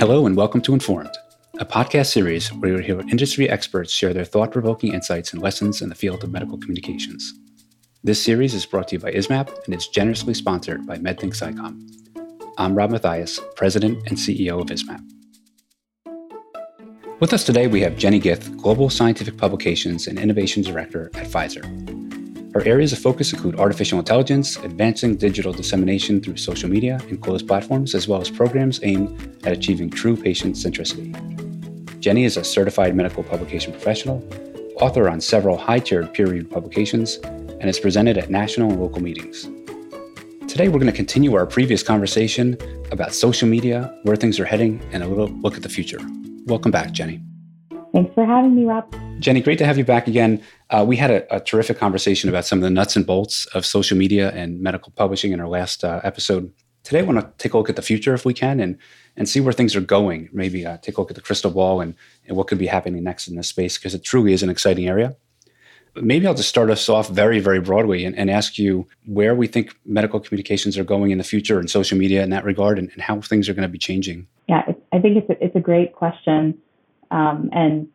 Hello, and welcome to Informed, a podcast series where you'll hear industry experts share their thought provoking insights and lessons in the field of medical communications. This series is brought to you by ISMPP and is generously sponsored by MedThink SciCom. I'm Rob Matthias, President and CEO of ISMPP. With us today, we have Jenny Ghith, Global Scientific Publications and Innovation Director at Pfizer. Her areas of focus include artificial intelligence, advancing digital dissemination through social media and closed platforms, as well as programs aimed at achieving true patient centricity. Jenny is a certified medical publication professional, author on several high tiered peer reviewed publications, and is presented at national and local meetings. Today, we're going to continue our previous conversation about social media, where things are heading, and a little look at the future. Welcome back, Jenny. Thanks for having me, Rob. Jenny, great to have you back again. Uh, we had a, a, terrific conversation about some of the nuts and bolts of social media and medical publishing in our last uh, episode. Today, I want to take a look at the future if we can and, and see where things are going. Maybe uh, take a look at the crystal ball and, and what could be happening next in this space because it truly is an exciting area. But maybe I'll just start us off very, very broadly and, and, ask you where we think medical communications are going in the future and social media in that regard and, and how things are going to be changing. Yeah, I think it's a, it's a great question. Um, and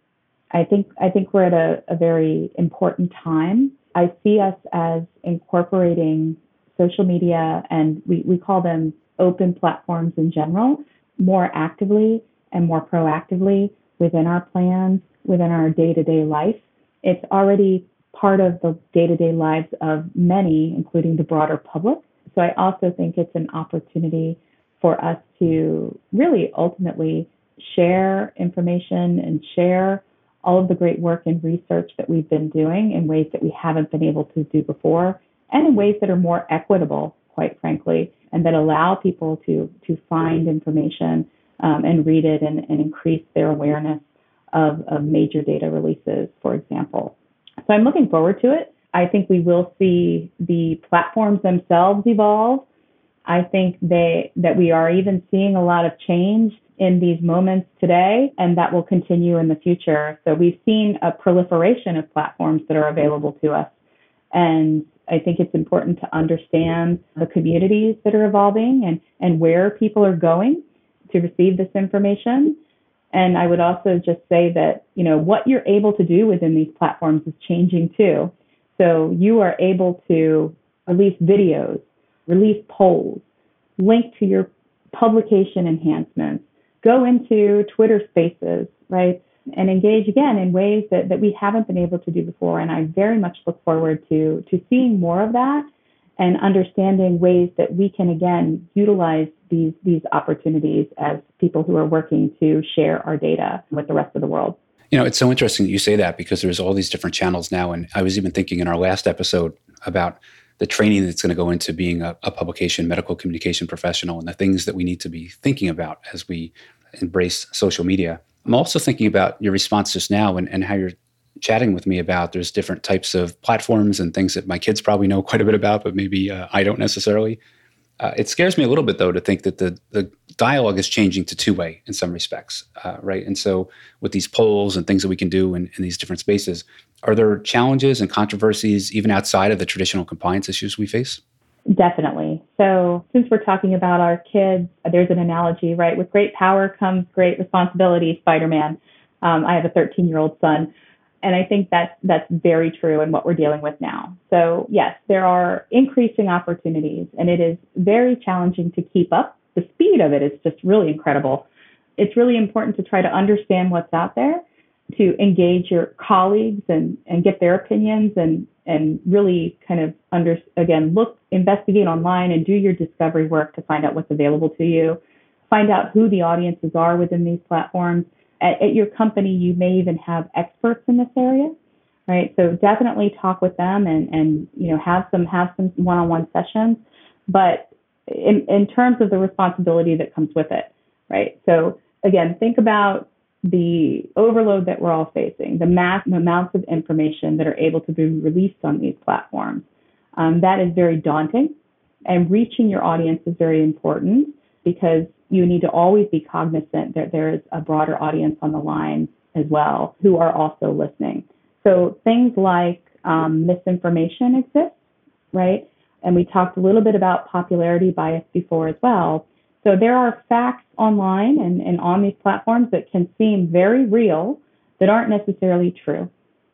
I think I think we're at a, a very important time. I see us as incorporating social media and we, we call them open platforms in general more actively and more proactively within our plans, within our day-to-day life. It's already part of the day-to-day lives of many, including the broader public. So I also think it's an opportunity for us to really ultimately share information and share all of the great work and research that we've been doing in ways that we haven't been able to do before and in ways that are more equitable, quite frankly, and that allow people to, to find information um, and read it and, and increase their awareness of, of major data releases, for example. So I'm looking forward to it. I think we will see the platforms themselves evolve. I think they, that we are even seeing a lot of change in these moments today, and that will continue in the future. So we've seen a proliferation of platforms that are available to us. And I think it's important to understand the communities that are evolving and, and where people are going to receive this information. And I would also just say that, you know, what you're able to do within these platforms is changing too. So you are able to release videos, release polls, link to your publication enhancements, go into Twitter spaces, right? And engage again in ways that, that we haven't been able to do before. And I very much look forward to, to seeing more of that and understanding ways that we can again utilize these, these opportunities as people who are working to share our data with the rest of the world. You know, it's so interesting that you say that because there's all these different channels now. And I was even thinking in our last episode about the training that's going to go into being a, a, publication medical communication professional and the things that we need to be thinking about as we embrace social media. I'm also thinking about your response just now and, and how you're chatting with me about there's different types of platforms and things that my kids probably know quite a bit about, but maybe uh, I don't necessarily. Uh, it scares me a little bit though to think that the the dialogue is changing to two way in some respects, uh, right? And so with these polls and things that we can do in, in these different spaces, are there challenges and controversies even outside of the traditional compliance issues we face? Definitely. So, since we're talking about our kids, there's an analogy, right? With great power comes great responsibility, Spider Man. Um, I have a 13 year old son. And I think that's, that's very true in what we're dealing with now. So, yes, there are increasing opportunities, and it is very challenging to keep up. The speed of it is just really incredible. It's really important to try to understand what's out there, to engage your colleagues and, and get their opinions and, and really kind of under, again, look, investigate online and do your discovery work to find out what's available to you. Find out who the audiences are within these platforms at, at your company, you may even have experts in this area, right? So definitely talk with them and, and you know have some have some one-on-one sessions. But in, in terms of the responsibility that comes with it, right? So again, think about the overload that we're all facing, the mass amounts of information that are able to be released on these platforms. Um, that is very daunting, and reaching your audience is very important because you need to always be cognizant that there is a broader audience on the line as well who are also listening. So things like um, misinformation exist, right? And we talked a little bit about popularity bias before as well. So there are facts online and, and on these platforms that can seem very real that aren't necessarily true.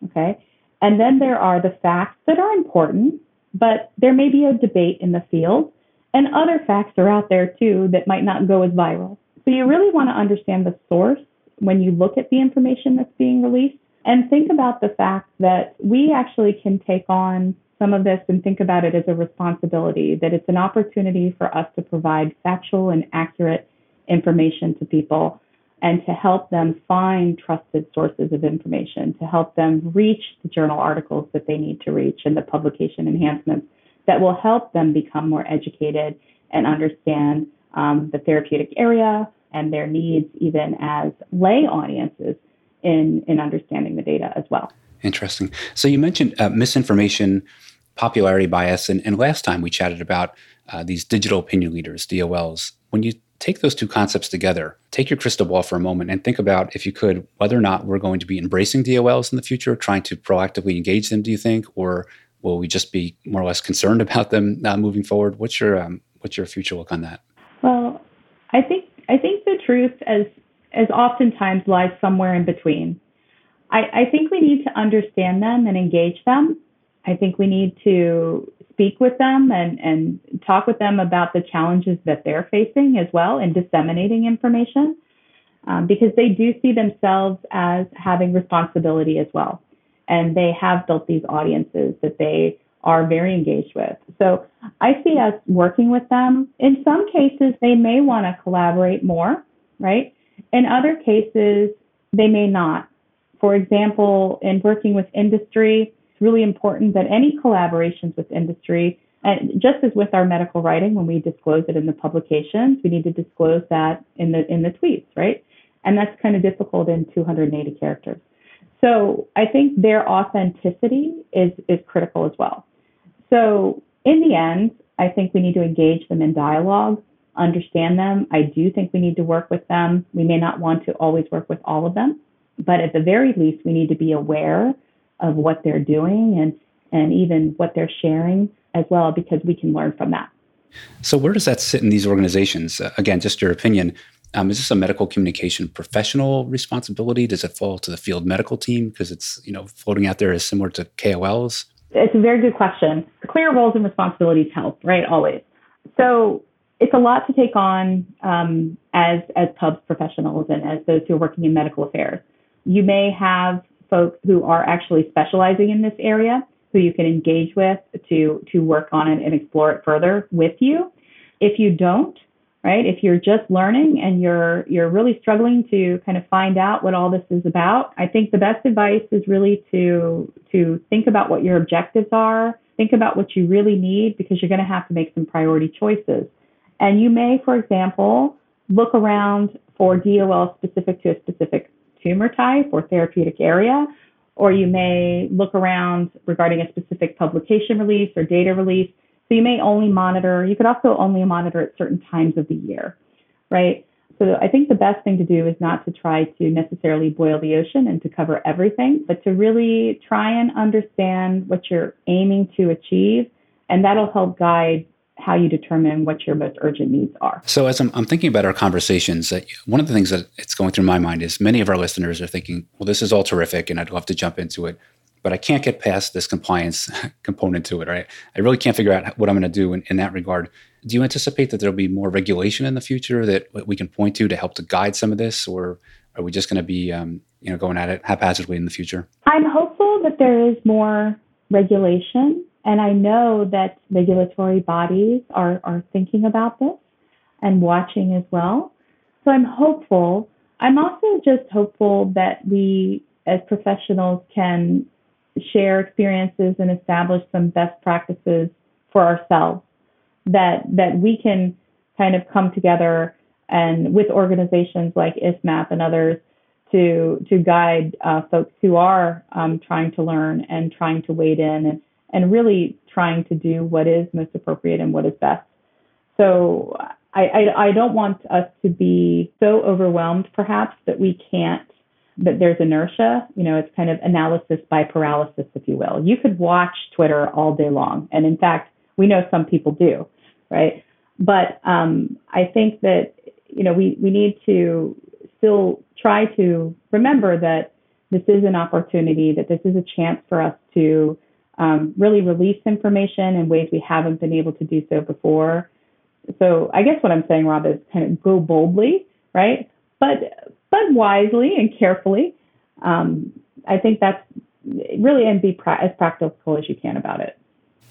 Okay. And then there are the facts that are important, but there may be a debate in the field. And other facts are out there too that might not go as viral. So you really want to understand the source when you look at the information that's being released and think about the fact that we actually can take on some of this and think about it as a responsibility, that it's an opportunity for us to provide factual and accurate information to people and to help them find trusted sources of information, to help them reach the journal articles that they need to reach and the publication enhancements that will help them become more educated and understand um, the therapeutic area and their needs, even as lay audiences in, in understanding the data as well. Interesting. So you mentioned uh, misinformation, popularity bias, and, and, last time we chatted about uh, these digital opinion leaders, DOLs. When you take those two concepts together, take your crystal ball for a moment and think about, if you could, whether or not we're going to be embracing DOLs in the future, trying to proactively engage them, do you think? Or will we just be more or less concerned about them uh, moving forward? What's your, um, what's your future look on that? Well, I think, I think the truth, as, as oftentimes, lies somewhere in between. I, I think we need to understand them and engage them. I think we need to speak with them and, and talk with them about the challenges that they're facing as well in disseminating information um, because they do see themselves as having responsibility as well. And they have built these audiences that they are very engaged with. So I see us working with them. In some cases, they may want to collaborate more, right? In other cases, they may not. For example, in working with industry, really important that any collaborations with industry, and just as with our medical writing, when we disclose it in the publications, we need to disclose that in the in the tweets, right? And that's kind of difficult in 280 characters. So I think their authenticity is is critical as well. So in the end, I think we need to engage them in dialogue, understand them. I do think we need to work with them. We may not want to always work with all of them, but at the very least, we need to be aware of what they're doing and, and even what they're sharing as well, because we can learn from that. So, where does that sit in these organizations? Uh, again, just your opinion. Um, is this a medical communication professional responsibility? Does it fall to the field medical team because it's you know floating out there as similar to KOLs? It's a very good question. Clear roles and responsibilities help, right? Always. So it's a lot to take on um, as as pubs professionals and as those who are working in medical affairs. You may have folks who are actually specializing in this area who you can engage with to to work on it and explore it further with you. If you don't, right? If you're just learning and you're you're really struggling to kind of find out what all this is about, I think the best advice is really to to think about what your objectives are, think about what you really need because you're going to have to make some priority choices. And you may, for example, look around for DOL specific to a specific tumor type or therapeutic area, or you may look around regarding a specific publication release or data release. So you may only monitor, you could also only monitor at certain times of the year, right? So I think the best thing to do is not to try to necessarily boil the ocean and to cover everything, but to really try and understand what you're aiming to achieve. And that'll help guide how you determine what your most urgent needs are. So, as I'm, I'm thinking about our conversations, uh, one of the things that it's going through my mind is many of our listeners are thinking, well, this is all terrific and I'd love to jump into it, but I can't get past this compliance component to it, right? I really can't figure out what I'm going to do in, in that regard. Do you anticipate that there'll be more regulation in the future that we can point to to help to guide some of this, or are we just going to be, um, you know, going at it haphazardly in the future? I'm hopeful that there is more regulation and I know that regulatory bodies are, are thinking about this and watching as well. So I'm hopeful. I'm also just hopeful that we as professionals can share experiences and establish some best practices for ourselves that that we can kind of come together and with organizations like ISMPP and others to to guide uh, folks who are um, trying to learn and trying to wade in and and really trying to do what is most appropriate and what is best. So I, I, I don't want us to be so overwhelmed, perhaps, that we can't, that there's inertia. You know, it's kind of analysis by paralysis, if you will. You could watch Twitter all day long. And in fact, we know some people do, right? But um, I think that you know we we need to still try to remember that this is an opportunity, that this is a chance for us to um, really release information in ways we haven't been able to do so before. So I guess what I'm saying, Rob, is kind of go boldly, right? But but wisely and carefully. Um, I think that's really and be pra- as practical as you can about it.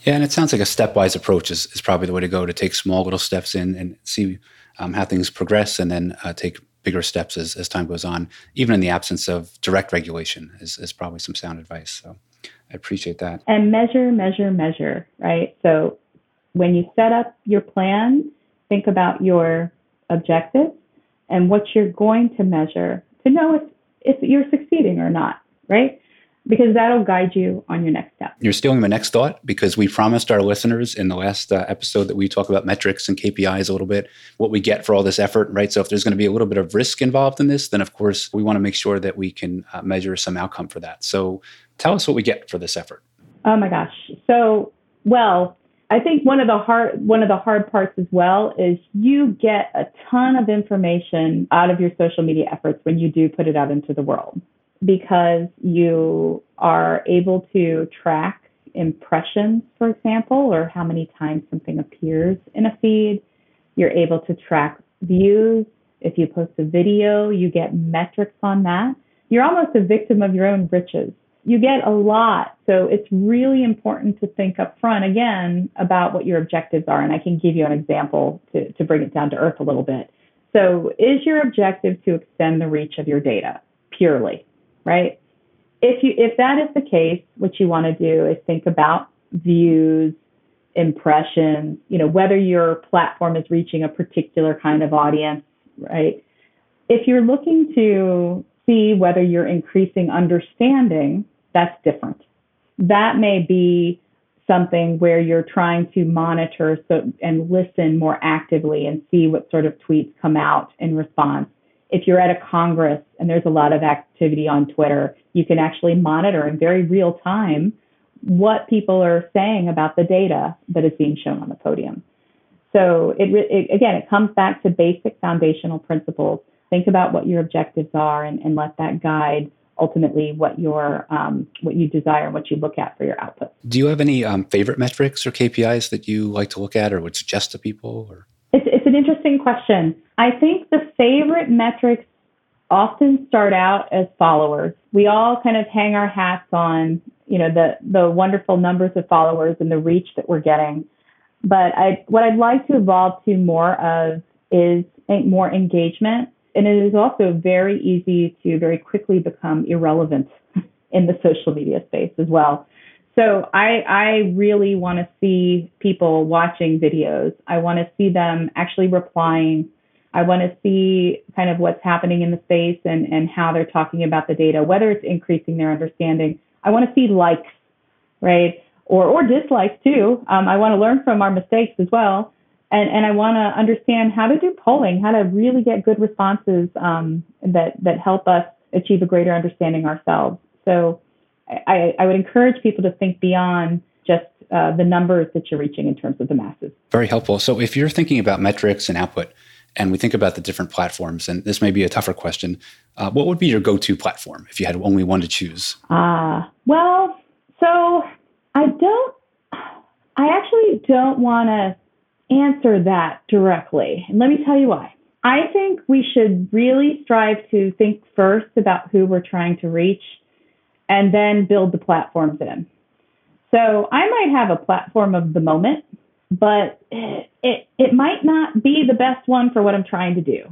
Yeah, and it sounds like a stepwise approach is, is probably the way to go to take small little steps in and see um, how things progress and then uh, take bigger steps as, as time goes on, even in the absence of direct regulation, is, is probably some sound advice. So I appreciate that. And measure, measure, measure, right? So when you set up your plan, think about your objectives and what you're going to measure to know if, if you're succeeding or not, right? because that'll guide you on your next step. You're stealing my next thought because we promised our listeners in the last uh, episode that we talk about metrics and KPIs a little bit, what we get for all this effort, right? So if there's going to be a little bit of risk involved in this, then of course we want to make sure that we can uh, measure some outcome for that. So tell us what we get for this effort. Oh my gosh. So, well, I think one of the hard one of the hard parts as well is you get a ton of information out of your social media efforts when you do put it out into the world because you are able to track impressions, for example, or how many times something appears in a feed. You're able to track views. If you post a video, you get metrics on that. You're almost a victim of your own riches. You get a lot. So it's really important to think up front again about what your objectives are. And I can give you an example to, to bring it down to earth a little bit. So, is your objective to extend the reach of your data purely? right? If you if that is the case, what you want to do is think about views, impressions, you know, whether your platform is reaching a particular kind of audience, right? If you're looking to see whether you're increasing understanding, that's different. That may be something where you're trying to monitor so, and listen more actively and see what sort of tweets come out in response if you're at a congress and there's a lot of activity on Twitter, you can actually monitor in very real time what people are saying about the data that is being shown on the podium. So it, it, again, it comes back to basic foundational principles. Think about what your objectives are and, and let that guide ultimately what your um, what you desire and what you look at for your output. Do you have any um, favorite metrics or KPIs that you like to look at or would suggest to people? Or? It's, it's an interesting question. I think the favorite metrics often start out as followers. We all kind of hang our hats on, you know, the the wonderful numbers of followers and the reach that we're getting. But I what I'd like to evolve to more of is more engagement. And it is also very easy to very quickly become irrelevant in the social media space as well. So I, I really want to see people watching videos. I want to see them actually replying. I want to see kind of what's happening in the space and, and how they're talking about the data, whether it's increasing their understanding. I want to see likes, right? Or, or dislikes too. Um, I want to learn from our mistakes as well. And, and I want to understand how to do polling, how to really get good responses um, that, that help us achieve a greater understanding ourselves. So I, I would encourage people to think beyond just uh, the numbers that you're reaching in terms of the masses. Very helpful. So if you're thinking about metrics and output, and we think about the different platforms, and this may be a tougher question, uh, what would be your go-to platform if you had only one to choose? Ah, uh, well, so I don't, I actually don't want to answer that directly. And let me tell you why. I think we should really strive to think first about who we're trying to reach and then build the platforms in. So I might have a platform of the moment, but it it might not be the best one for what I'm trying to do.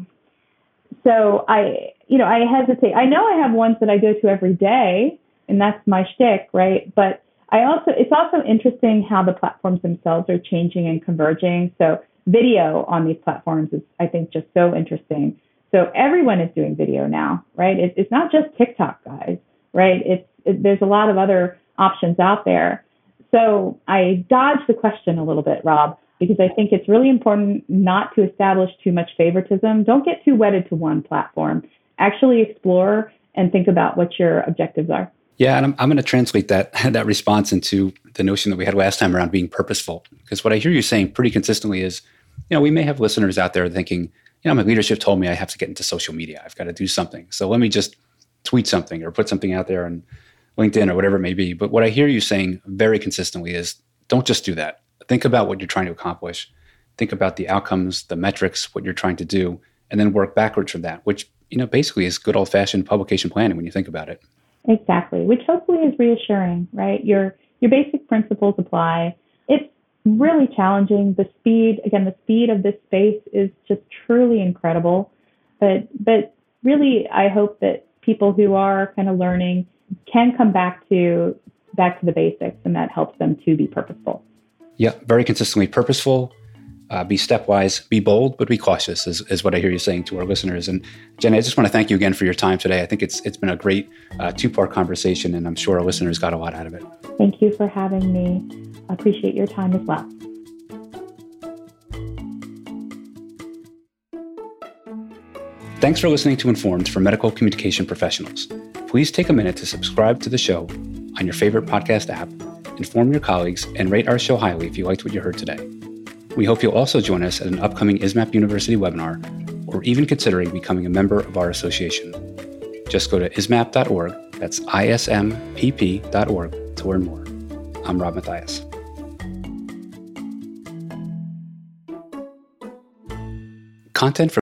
So I you know I hesitate. I know I have ones that I go to every day, and that's my shtick, right? But I also it's also interesting how the platforms themselves are changing and converging. So video on these platforms is I think just so interesting. So everyone is doing video now, right? It, it's not just TikTok guys right? It's it, there's a lot of other options out there. So I dodged the question a little bit, Rob, because I think it's really important not to establish too much favoritism. Don't get too wedded to one platform. Actually explore and think about what your objectives are. Yeah, and I'm, I'm going to translate that that response into the notion that we had last time around being purposeful. Because what I hear you saying pretty consistently is you know, we may have listeners out there thinking, you know, my leadership told me I have to get into social media. I've got to do something. So let me just tweet something or put something out there on LinkedIn or whatever it may be. But what I hear you saying very consistently is don't just do that. Think about what you're trying to accomplish. Think about the outcomes, the metrics, what you're trying to do, and then work backwards from that, which, you know, basically is good old fashioned publication planning when you think about it. Exactly, which hopefully is reassuring, right? Your your basic principles apply. It's really challenging. The speed, again, the speed of this space is just truly incredible. But but really, I hope that people who are kind of learning can come back to back to the basics, and that helps them to be purposeful. Yeah, very consistently purposeful, uh, be stepwise, be bold, but be cautious is, is what I hear you saying to our listeners. And Jenny, I just want to thank you again for your time today. I think it's it's been a great uh, two part conversation, and I'm sure our listeners got a lot out of it. Thank you for having me. I appreciate your time as well. Thanks for listening to Informed for Medical Communication Professionals. Please take a minute to subscribe to the show on your favorite podcast app, inform your colleagues, and rate our show highly if you liked what you heard today. We hope you'll also join us at an upcoming ISMPP University webinar or even considering becoming a member of our association. Just go to ismpp.org, that's ismpp.org, to learn more. I'm Rob Matthias. Content for